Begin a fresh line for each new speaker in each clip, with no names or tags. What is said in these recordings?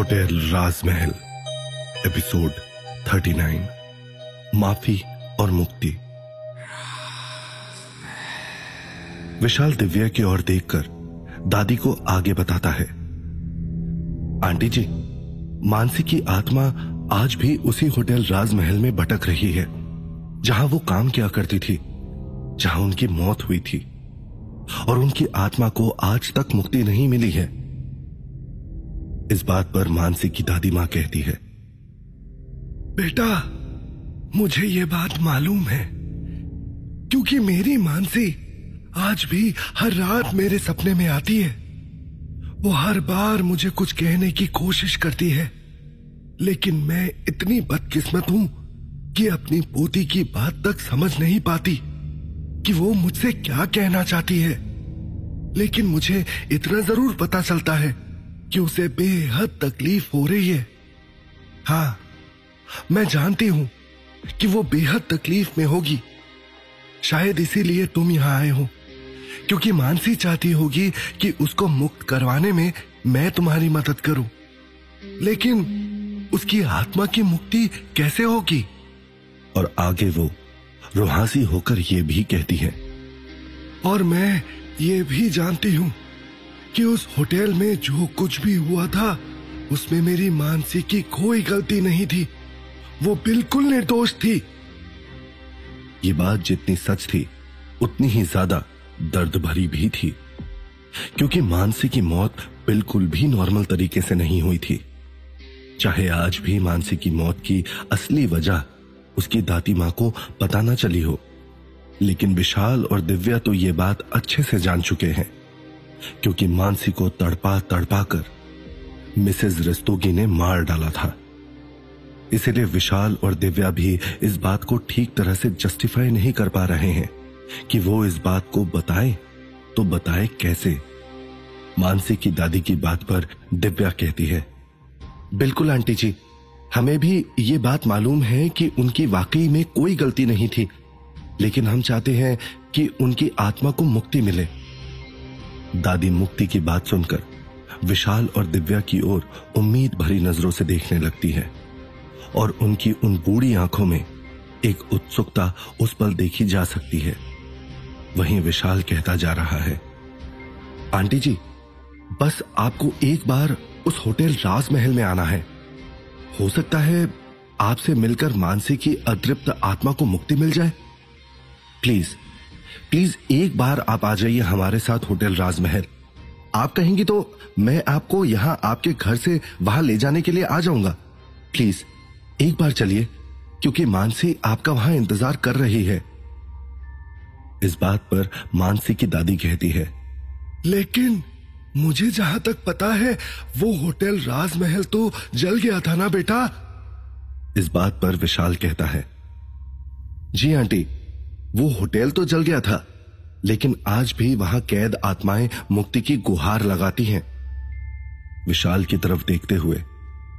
Hotel राजमहल, episode 39 माफ़ी और मुक्ति। विशाल दिव्या की ओर देखकर दादी को आगे बताता है, आंटी जी, मानसी की आत्मा आज भी उसी होटल राजमहल में भटक रही है, जहाँ वो काम किया करती थी, जहाँ उनकी मौत हुई थी, और उनकी आत्मा को आज तक मुक्ति नहीं मिली है। इस बात पर मानसी की दादी माँ कहती है, बेटा, मुझे ये बात मालूम है, क्योंकि मेरी मानसी आज भी हर रात मेरे सपने में आती है। वो हर बार मुझे कुछ कहने की कोशिश करती है, लेकिन मैं इतनी बदकिस्मत हूँ कि अपनी पोती की बात तक समझ नहीं पाती कि वो मुझसे क्या कहना चाहती है। लेकिन मुझे इतना ज़रूर पता चलता है कि उसे बेहद तकलीफ़ हो रही है। हाँ मैं जानती हूँ कि वो बेहद तकलीफ़ में होगी। शायद इसीलिए तुम यहाँ आए हो क्योंकि मानसी चाहती होगी कि उसको मुक्त करवाने में मैं तुम्हारी मदद करूँ। लेकिन उसकी आत्मा की मुक्ति कैसे होगी? और आगे वो रुहासी होकर ये भी कहती है। और मैं ये भी जानती हूँ कि उस होटल में जो कुछ भी हुआ था, उसमें मेरी मानसी की कोई गलती नहीं थी। वो बिल्कुल निर्दोष थी। ये बात जितनी सच थी, उतनी ही ज़्यादा दर्द भरी भी थी। क्योंकि मानसी की मौत बिल्कुल भी नॉर्मल तरीके से नहीं हुई थी। चाहे आज भी मानसी की मौत की असली वजह उसकी दाती माँ को पता ना चली हो, लेकिन विशाल और दिव्या तो ये बात अच्छे से जान चुके हैं। क्योंकि मानसी को तड़पा तड़पा कर मिसेज रस्तोगी ने मार डाला था। इसलिए विशाल और दिव्या भी इस बात को ठीक तरह से जस्टिफाई नहीं कर पा रहे हैं कि वो इस बात को बताए तो बताए कैसे? मानसी की दादी की बात पर दिव्या कहती है, बिल्कुल आंटी जी, हमें भी ये बात मालूम है कि उनकी वाकई में कोई गलती नहीं थी, लेकिन हम चाहते हैं कि उनकी आत्मा को मुक्ति मिले। दादी मुक्ति की बात सुनकर विशाल और दिव्या की ओर उम्मीद भरी नज़रों से देखने लगती है और उनकी उन बूढ़ी आँखों में एक उत्सुकता उस पल देखी जा सकती है। वहीं विशाल कहता जा रहा है, आंटी जी, बस आपको एक बार उस होटल राजमहल में आना है। हो सकता है आपसे मिलकर मानसी की अतृप्त आत्मा को मुक्ति मिल जाए। प्लीज़ प्लीज़ एक बार आप आ जाइए हमारे साथ होटल राजमहल। आप कहेंगी तो मैं आपको यहाँ आपके घर से वहाँ ले जाने के लिए आ जाऊँगा। प्लीज़, एक बार चलिए, क्योंकि मानसी आपका वहाँ इंतज़ार कर रही है। इस बात पर मानसी की दादी कहती है, लेकिन मुझे जहाँ तक पता है, वो होटल राजमहल तो जल गया था ना बेटा? इस बात पर विशाल कहता है, जी आंटी वो होटल तो जल गया था, लेकिन आज भी वहाँ कैद आत्माएँ मुक्ति की गुहार लगाती हैं। विशाल की तरफ़ देखते हुए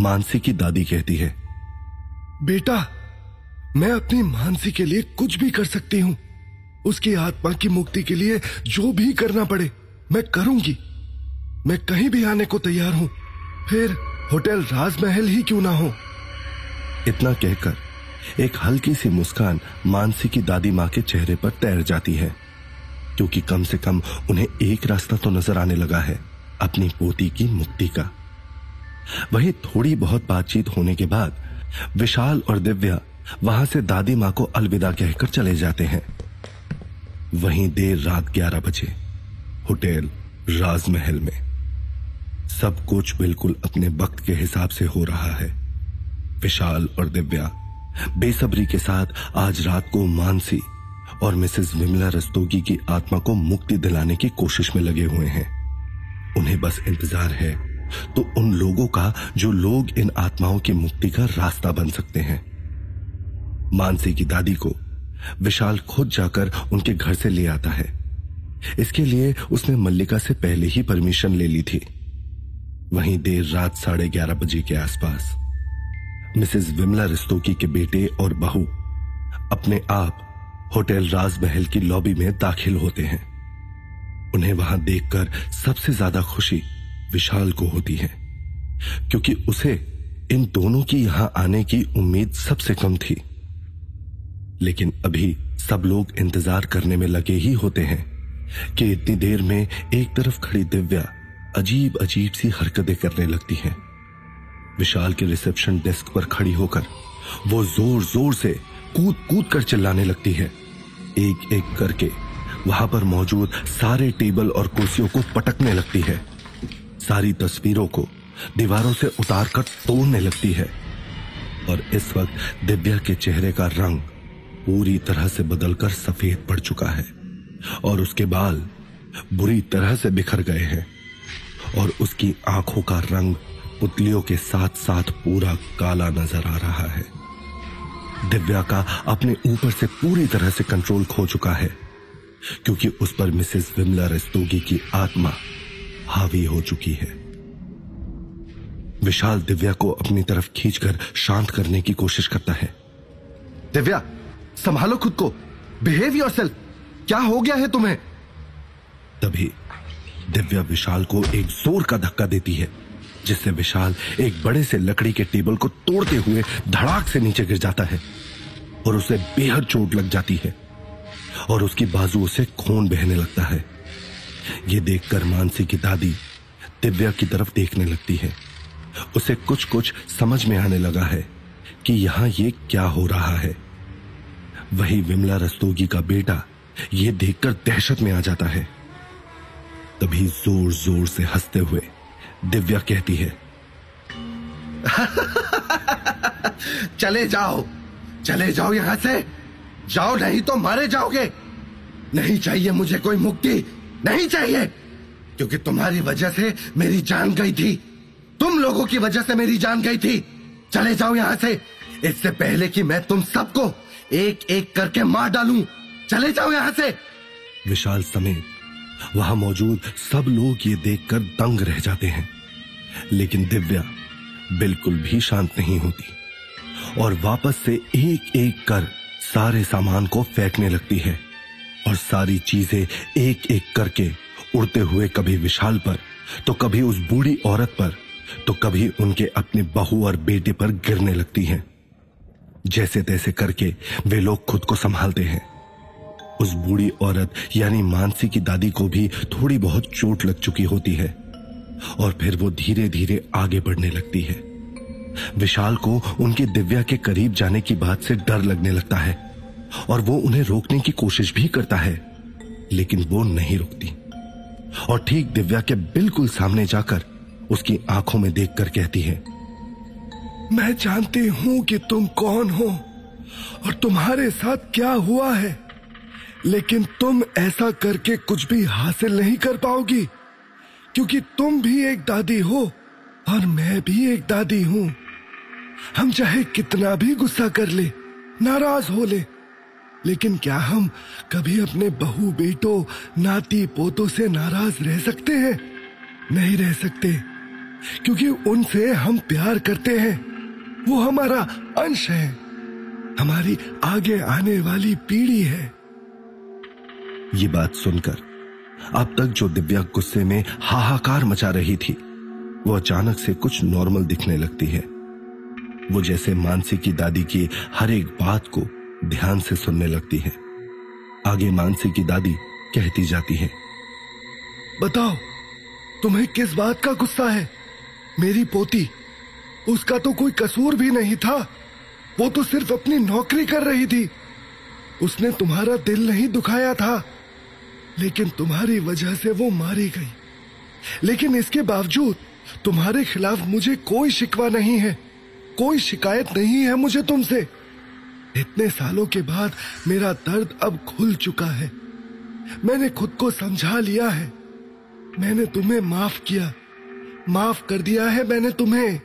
मानसी की दादी कहती है, बेटा, मैं अपनी मानसी के लिए कुछ भी कर सकती हूँ। उसकी आत्मा की मुक्ति के लिए जो भी करना पड़े, मैं करूँगी। मैं कहीं भी आने को तैयार हूँ। फिर होटल राजमहल ही क्यों ना हो? इतना कहकर एक हल्की सी मुस्कान मानसी की दादी माँ के चेहरे पर तैर जाती है, क्योंकि कम से कम उन्हें एक रास्ता तो नज़र आने लगा है, अपनी पोती की मुक्ति का। वही थोड़ी बहुत बातचीत होने के बाद, विशाल और दिव्या वहाँ से दादी माँ को अलविदा कहकर चले जाते हैं। वहीं देर रात ग्यारह बजे, होटल, राजमहल में। सब कुछ बिल्कुल अपने वक्त के हिसाब से हो रहा है। विशाल और दिव्या बेसब्री के साथ आज रात को मानसी और मिसेस विमला रस्तोगी की आत्मा को मुक्ति दिलाने की कोशिश में लगे हुए हैं। उन्हें बस इंतज़ार है। तो उन लोगों का, जो लोग इन आत्माओं की मुक्ति का रास्ता बन सकते हैं। मानसी की दादी को विशाल खुद जाकर उनके घर से ले आता है। इसके लिए उसने मल्लिका से पहले ही परमिशन ले ली थी। वहीं देर रात साढ़े ग्यारह बजे के आसपास मिसेस विमला रिस्तोकी के बेटे और बहू अपने आप होटल राजमहल की लॉबी में दाखिल होते हैं। उन्हें वहाँ देखकर सबसे ज़्यादा खुशी विशाल को होती है, क्योंकि उसे इन दोनों की यहाँ आने की उम्मीद सबसे कम थी। लेकिन अभी सब लोग इंतज़ार करने में लगे ही होते हैं कि इतनी देर में एक तरफ़ खड़ी दिव्या अजीब अजीब सी हरकतें करने लगती हैं। विशाल के रिसेप्शन डेस्क पर खड़ी होकर वो ज़ोर ज़ोर से कूद कूद कर चिल्लाने लगती है। एक एक करके वहाँ पर मौजूद सारे टेबल और कुर्सियों को पटकने लगती है। सारी तस्वीरों को दीवारों से उतार कर तोड़ने लगती है। और इस वक्त दिव्या के चेहरे का रंग पूरी तरह से बदलकर सफ़ेद पड़ चुका है और उसके बाल बुरी तरह से बिखर गए हैं और उसकी आँखों का रंग पुतलियों के साथ साथ पूरा काला नज़र आ रहा है। दिव्या का अपने ऊपर से पूरी तरह से कंट्रोल खो चुका है, क्योंकि उस पर मिसेस विमला रस्तोगी की आत्मा हावी हो चुकी है। विशाल दिव्या को अपनी तरफ़ खींचकर शांत करने की कोशिश करता है।
दिव्या, संभालो खुद को। बिहेव योर क्या हो गया है तुम्हें?
तभी दिव्या विशाल को एक ज़ोर का धक्का देती है। जिससे विशाल एक बड़े से लकड़ी के टेबल को तोड़ते हुए धड़ाक से नीचे गिर जाता है और उसे बेहद चोट लग जाती है और उसकी बाजू से खून बहने लगता है। ये देखकर मानसी की दादी दिव्या की तरफ़ देखने लगती है। उसे कुछ कुछ समझ में आने लगा है कि यहाँ ये क्या हो रहा है। वही विमला रस्तोगी का बेटा ये देखकर दहशत में आ जाता है। तभी ज़ोर ज़ोर से हँसते हुए दिव्या कहती है।
चले जाओ चले जाओ यहाँ से। जाओ नहीं तो मारे जाओगे। नहीं चाहिए मुझे कोई मुक्ति नहीं चाहिए। क्योंकि तुम्हारी वजह से मेरी जान गई थी। तुम लोगों की वजह से मेरी जान गई थी। चले जाओ यहाँ से। इससे पहले कि मैं तुम सबको एक एक करके मार डालूं। चले जाओ यहाँ से।
विशाल समेत वहाँ मौजूद सब लोग ये देखकर दंग रह जाते हैं। लेकिन दिव्या बिल्कुल भी शांत नहीं होती और वापस से एक एक कर सारे सामान को फेंकने लगती है और सारी चीज़ें एक एक करके उड़ते हुए कभी विशाल पर तो कभी उस बूढ़ी औरत पर तो कभी उनके अपने बहू और बेटे पर गिरने लगती हैं। जैसे तैसे करके वे लोग खुद को संभालते हैं। उस बूढ़ी औरत, यानी मानसी की दादी को भी थोड़ी बहुत चोट लग चुकी होती है, और फिर वो धीरे धीरे आगे बढ़ने लगती है। विशाल को उनके दिव्या के करीब जाने की बात से डर लगने लगता है, और वो उन्हें रोकने की कोशिश भी करता है, लेकिन वो नहीं रुकती। और ठीक दिव्या के बिल्कुल सामने जाकर उसकी आँखों में देखकर कहती है,
मैं जानती हूँ कि तुम कौन हो, और तुम्हारे साथ क्या हुआ है। लेकिन तुम ऐसा करके कुछ भी हासिल नहीं कर पाओगी, क्योंकि तुम भी एक दादी हो और मैं भी एक दादी हूँ। हम चाहे कितना भी गुस्सा कर ले, नाराज़ हो ले, लेकिन क्या हम कभी अपने बहू, बेटों, नाती, पोतों से नाराज़ रह सकते हैं? नहीं रह सकते, क्योंकि उनसे हम प्यार करते हैं। वो हमारा अंश है, हमारी आगे आने वाली पीढ़ी है।
ये बात सुनकर, अब तक जो दिव्या गुस्से में हाहाकार मचा रही थी, वो अचानक से कुछ नॉर्मल दिखने लगती है। वो जैसे मानसी की दादी की हर एक बात को ध्यान से सुनने लगती है। आगे मानसी की दादी कहती जाती है,
बताओ, तुम्हें किस बात का गुस्सा है? मेरी पोती, उसका तो कोई कसूर भी नहीं था। वो तो सिर्फ़ अपनी नौकरी कर रही थी। उसने तुम्हारा दिल नहीं दुखाया था। लेकिन तुम्हारी वजह से वो मारी गई। लेकिन इसके बावजूद तुम्हारे खिलाफ मुझे कोई शिकवा नहीं है, कोई शिकायत नहीं है मुझे तुमसे। इतने सालों के बाद मेरा दर्द अब खुल चुका है। मैंने खुद को समझा लिया है। मैंने तुम्हें माफ़ किया। माफ़ कर दिया है मैंने तुम्हें।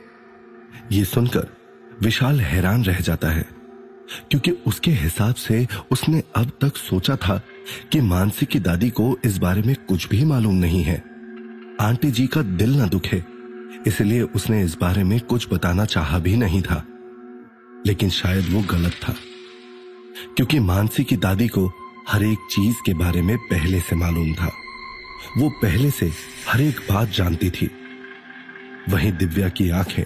ये सुनकर विशाल हैरान रह जाता है, क्योंकि उसके हिसाब से उसने अब तक सोचा था कि मानसी की दादी को इस बारे में कुछ भी मालूम नहीं है। आंटी जी का दिल न दुखे, इसलिए उसने इस बारे में कुछ बताना चाहा भी नहीं था। लेकिन शायद वो गलत था, क्योंकि मानसी की दादी को हर एक चीज़ के बारे में पहले से मालूम था। वो पहले से हर एक बात जानती थी। वहीं दिव्या की आँखें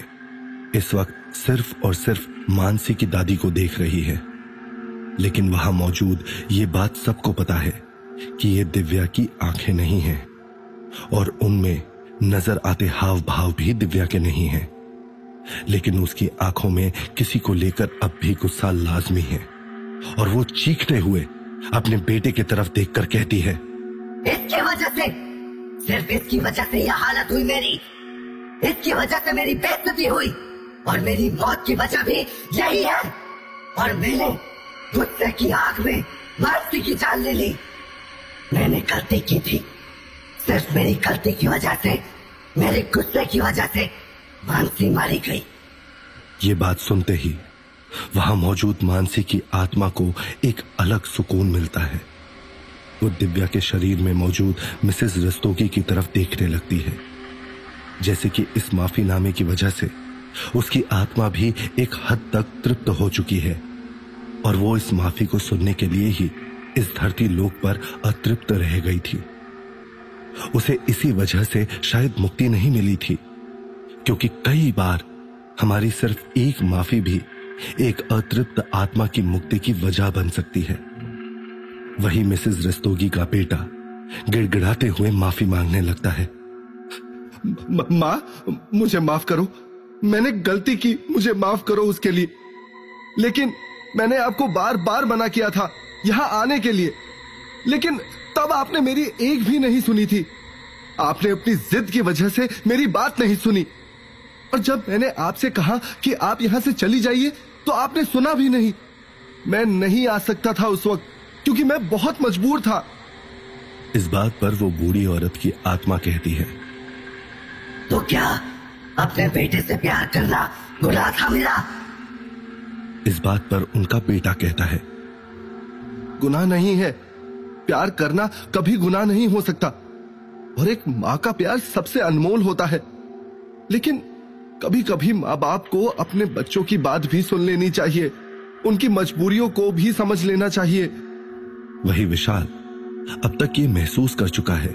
इस वक्त सिर्फ़ और सिर्फ़ मानसी की दादी को देख रही है। लेकिन वहाँ मौजूद ये बात सबको पता है कि ये दिव्या की आँखें नहीं हैं और उनमें नज़र आते हाव भाव भी दिव्या के नहीं हैं। लेकिन उसकी आँखों में किसी को लेकर अब भी गुस्सा लाजमी है और वो चीखते हुए अपने बेटे की तरफ़ देखकर कहती है,
इसकी वजह से, सिर्फ़ इसकी वजह से यह हालत हुई मेरी। इसकी वजह से मेरी बेइज्जती हुई और मेरी मौत की वजह भी यही है। और मैंने गुस्से की आग में मानसी की जान ले ली। मैंने गलती की थी। सिर्फ़ मेरी गलती की वजह से, मेरे गुस्से की वजह से मानसी मारी गई।
ये बात सुनते ही वहाँ मौजूद मानसी की आत्मा को एक अलग सुकून मिलता है। वो दिव्या के शरीर में मौजूद मिसेस रस्तोगी की तरफ़ देखने लगती है। जैसे कि इस माफीनामे की वजह से उसकी आत्मा भी एक हद तक तृप्त हो चुकी है। और वो इस माफ़ी को सुनने के लिए ही इस धरती लोक पर अतृप्त रह गई थी। उसे इसी वजह से शायद मुक्ति नहीं मिली थी, क्योंकि कई बार हमारी सिर्फ़ एक माफ़ी भी एक अतृप्त आत्मा की मुक्ति की वजह बन सकती है। वही मिसेस रस्तोगी का बेटा गिड़गिड़ाते हुए माफ़ी मांगने लगता है।
माँ मुझे माफ़ करो। मैंने गलती की, मुझे माफ़ करो उसके लिए। लेकिन मैंने आपको बार बार मना किया था यहाँ आने के लिए। लेकिन तब आपने मेरी एक भी नहीं सुनी थी। आपने अपनी जिद की वजह से मेरी बात नहीं सुनी। और जब मैंने आपसे कहा कि आप यहाँ से चली जाइए तो आपने सुना भी नहीं। मैं नहीं आ सकता था उस वक्त क्योंकि मैं बहुत मजबूर था।
इस बात पर वो बूढ़ी औरत की आत्मा कहती है।
तो क्या अपने बेटे से प्यार करना गुनाह था मेरा?
इस बात पर उनका बेटा कहता है,
गुनाह नहीं है। प्यार करना कभी गुनाह नहीं हो सकता। और एक माँ का प्यार सबसे अनमोल होता है। लेकिन कभी कभी माँ बाप को अपने बच्चों की बात भी सुन लेनी चाहिए। उनकी मजबूरियों को भी समझ लेना चाहिए।
वही विशाल अब तक ये महसूस कर चुका है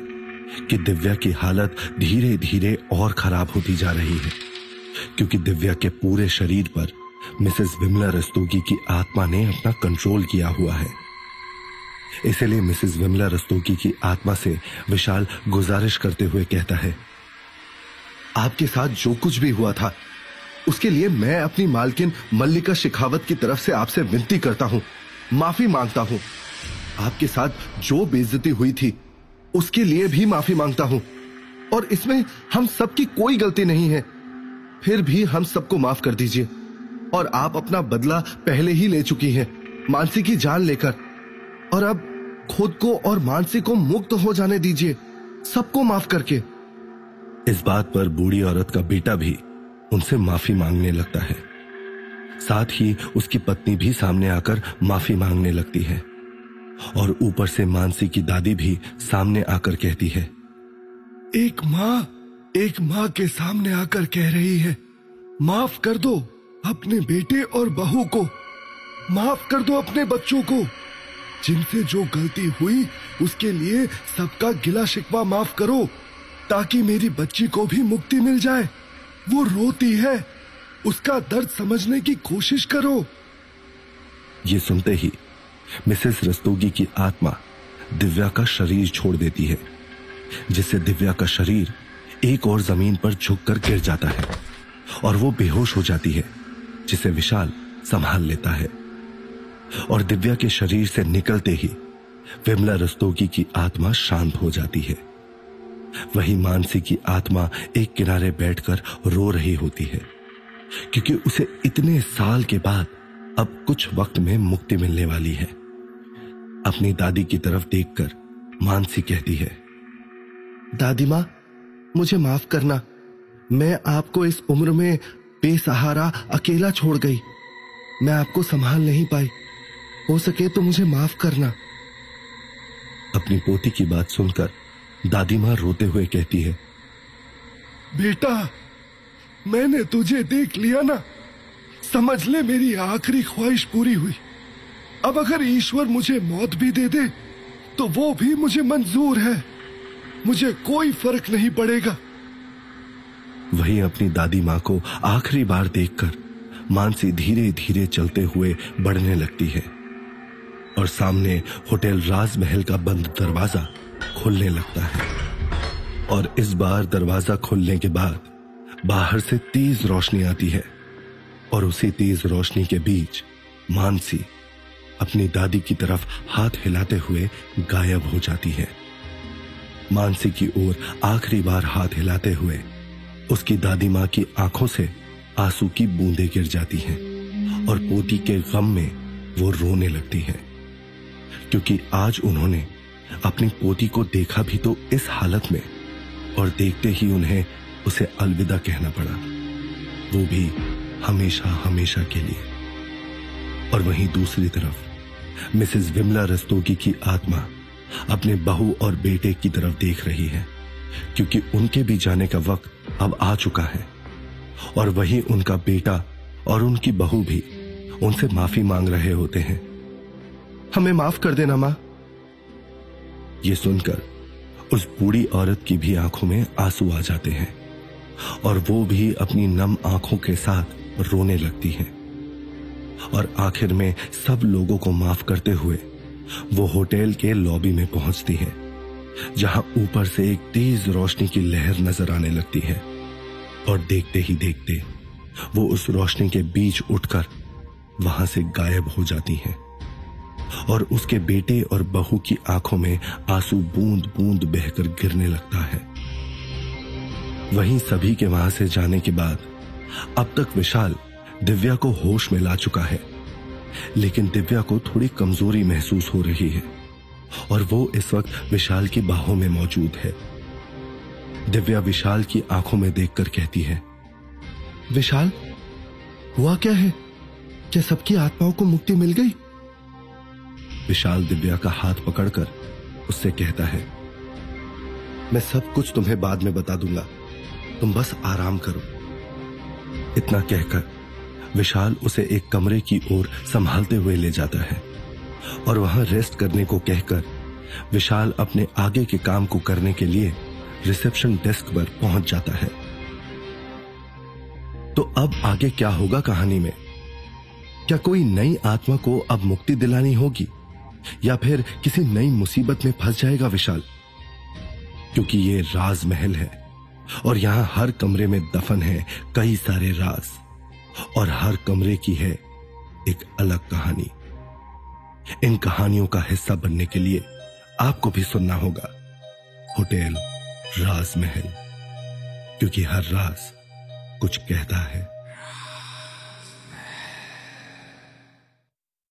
कि दिव्या की हालत धीरे धीरे और खराब होती जा रही है। क्योंकि दिव्या के पूरे शरीर पर मिसेस विमला रस्तोगी की आत्मा ने अपना कंट्रोल किया हुआ है। इसलिए मिसेस विमला रस्तोगी की आत्मा से विशाल गुजारिश करते हुए कहता है,
आपके साथ जो कुछ भी हुआ था, उसके लिए मैं अपनी मालकिन मल्लिका शिखावत की तरफ़ से आपसे विनती करता हूँ, माफ़ी माँगता हूँ। आपके साथ जो बेइज्जती हुई थी, उसके लिए भी माफ़ी माँगता हूँ। और इसमें हम सबकी कोई गलती नहीं है। फिर भी हम सबको माफ़ कर दीजिए। और आप अपना बदला पहले ही ले चुकी हैं, मानसी की जान लेकर। और अब खुद को और मानसी को मुक्त हो जाने दीजिए, सबको माफ़ करके।
इस बात पर बूढ़ी औरत का बेटा भी उनसे माफ़ी मांगने लगता है। साथ ही उसकी पत्नी भी सामने आकर माफ़ी मांगने लगती है। और ऊपर से मानसी की दादी भी सामने आकर कहती है,
एक माँ एक माँ के सामने आकर कह रही है, माफ़ कर दो। अपने बेटे और बहू को। माफ़ कर दो अपने बच्चों को। जिनसे जो गलती हुई, उसके लिए सबका गिला शिकवा माफ़ करो, ताकि मेरी बच्ची को भी मुक्ति मिल जाए। वो रोती है। उसका दर्द समझने की कोशिश करो।
ये सुनते ही, मिसेस रस्तोगी की आत्मा दिव्या का शरीर छोड़ देती है, जिससे दिव्या का शरीर एक और ज़मीन पर झुककर गिर जाता है, और वो बेहोश हो जाती है। जिसे विशाल संभाल लेता है। और दिव्या के शरीर से निकलते ही विमला रस्तोगी की आत्मा शांत हो जाती है। वही मानसी की आत्मा एक किनारे बैठकर रो रही होती है, क्योंकि उसे इतने साल के बाद अब कुछ वक्त में मुक्ति मिलने वाली है। अपनी दादी की तरफ़ देखकर मानसी कहती है,
दादी माँ, मुझे माफ़ करना। मैं आपको इस उम्र में बेसहारा अकेला छोड़ गई। मैं आपको संभाल नहीं पाई। हो सके तो मुझे माफ़ करना।
अपनी पोती की बात सुनकर दादी माँ रोते हुए कहती है
बेटा मैंने तुझे देख लिया ना। समझ ले मेरी आखिरी ख्वाहिश पूरी हुई। अब अगर ईश्वर मुझे मौत भी दे दे तो वो भी मुझे मंजूर है। मुझे कोई फ़र्क नहीं पड़ेगा।
वहीं अपनी दादी माँ को आखिरी बार देखकर मानसी धीरे धीरे चलते हुए बढ़ने लगती है और सामने होटल राजमहल का बंद दरवाज़ा खुलने लगता है। और इस बार दरवाज़ा खुलने के बाद बाहर से तेज रोशनी आती है और उसी तेज रोशनी के बीच मानसी अपनी दादी की तरफ़ हाथ हिलाते हुए गायब हो जाती है। मानसी की ओर आखिरी बार हाथ हिलाते हुए उसकी दादी माँ की आँखों से आँसू की बूंदें गिर जाती हैं और पोती के गम में वो रोने लगती है। क्योंकि आज उन्होंने अपनी पोती को देखा भी तो इस हालत में और देखते ही उन्हें उसे अलविदा कहना पड़ा। वो भी हमेशा हमेशा के लिए। और वहीं दूसरी तरफ़ मिसेस विमला रस्तोगी की आत्मा अपने बहू और बेटे की तरफ़ देख रही है, क्योंकि उनके भी जाने का वक्त अब आ चुका है। और वही उनका बेटा और उनकी बहू भी उनसे माफ़ी मांग रहे होते हैं। हमें माफ़ कर देना, माँ। ये सुनकर उस बूढ़ी औरत की भी आँखों में आँसू आ जाते हैं और वो भी अपनी नम आँखों के साथ रोने लगती है। और आखिर में सब लोगों को माफ़ करते हुए वो होटल के लॉबी में पहुँचती है। जहाँ ऊपर से एक तेज रोशनी की लहर नज़र आने लगती है। और देखते ही देखते वो उस रोशनी के बीच उठकर वहाँ से गायब हो जाती है। और उसके बेटे और बहू की आँखों में आँसू बूंद बूंद बहकर गिरने लगता है। वहीं सभी के वहाँ से जाने के बाद अब तक विशाल दिव्या को होश में ला चुका है। लेकिन दिव्या को थोड़ी कमज़ोरी महसूस हो रही है। और वो इस वक्त विशाल की बाहों में मौजूद है। दिव्या विशाल की आँखों में देखकर कहती है,
विशाल, हुआ क्या है? क्या सबकी आत्माओं को मुक्ति मिल गई?
विशाल दिव्या का हाथ पकड़कर उससे कहता है, मैं सब कुछ तुम्हें बाद में बता दूँगा। तुम बस आराम करो। इतना कहकर विशाल उसे एक कमरे की ओर संभालते हुए ले जाता है और वहाँ रेस्ट करने को कहकर विशाल अपने आगे के काम को करने के लिए रिसेप्शन डेस्क पर पहुँच जाता है। तो अब आगे क्या होगा कहानी में? क्या कोई नई आत्मा को अब मुक्ति दिलानी होगी? या फिर किसी नई मुसीबत में फंस जाएगा विशाल? क्योंकि ये राजमहल है और यहाँ हर कमरे में दफन है कई सारे राज और हर कमरे की है एक अलग कहानी। इन कहानियों का हिस्सा बनने के लिए आपको भी सुनना होगा। होटल राजमहल क्योंकि हर राज कुछ कहता है।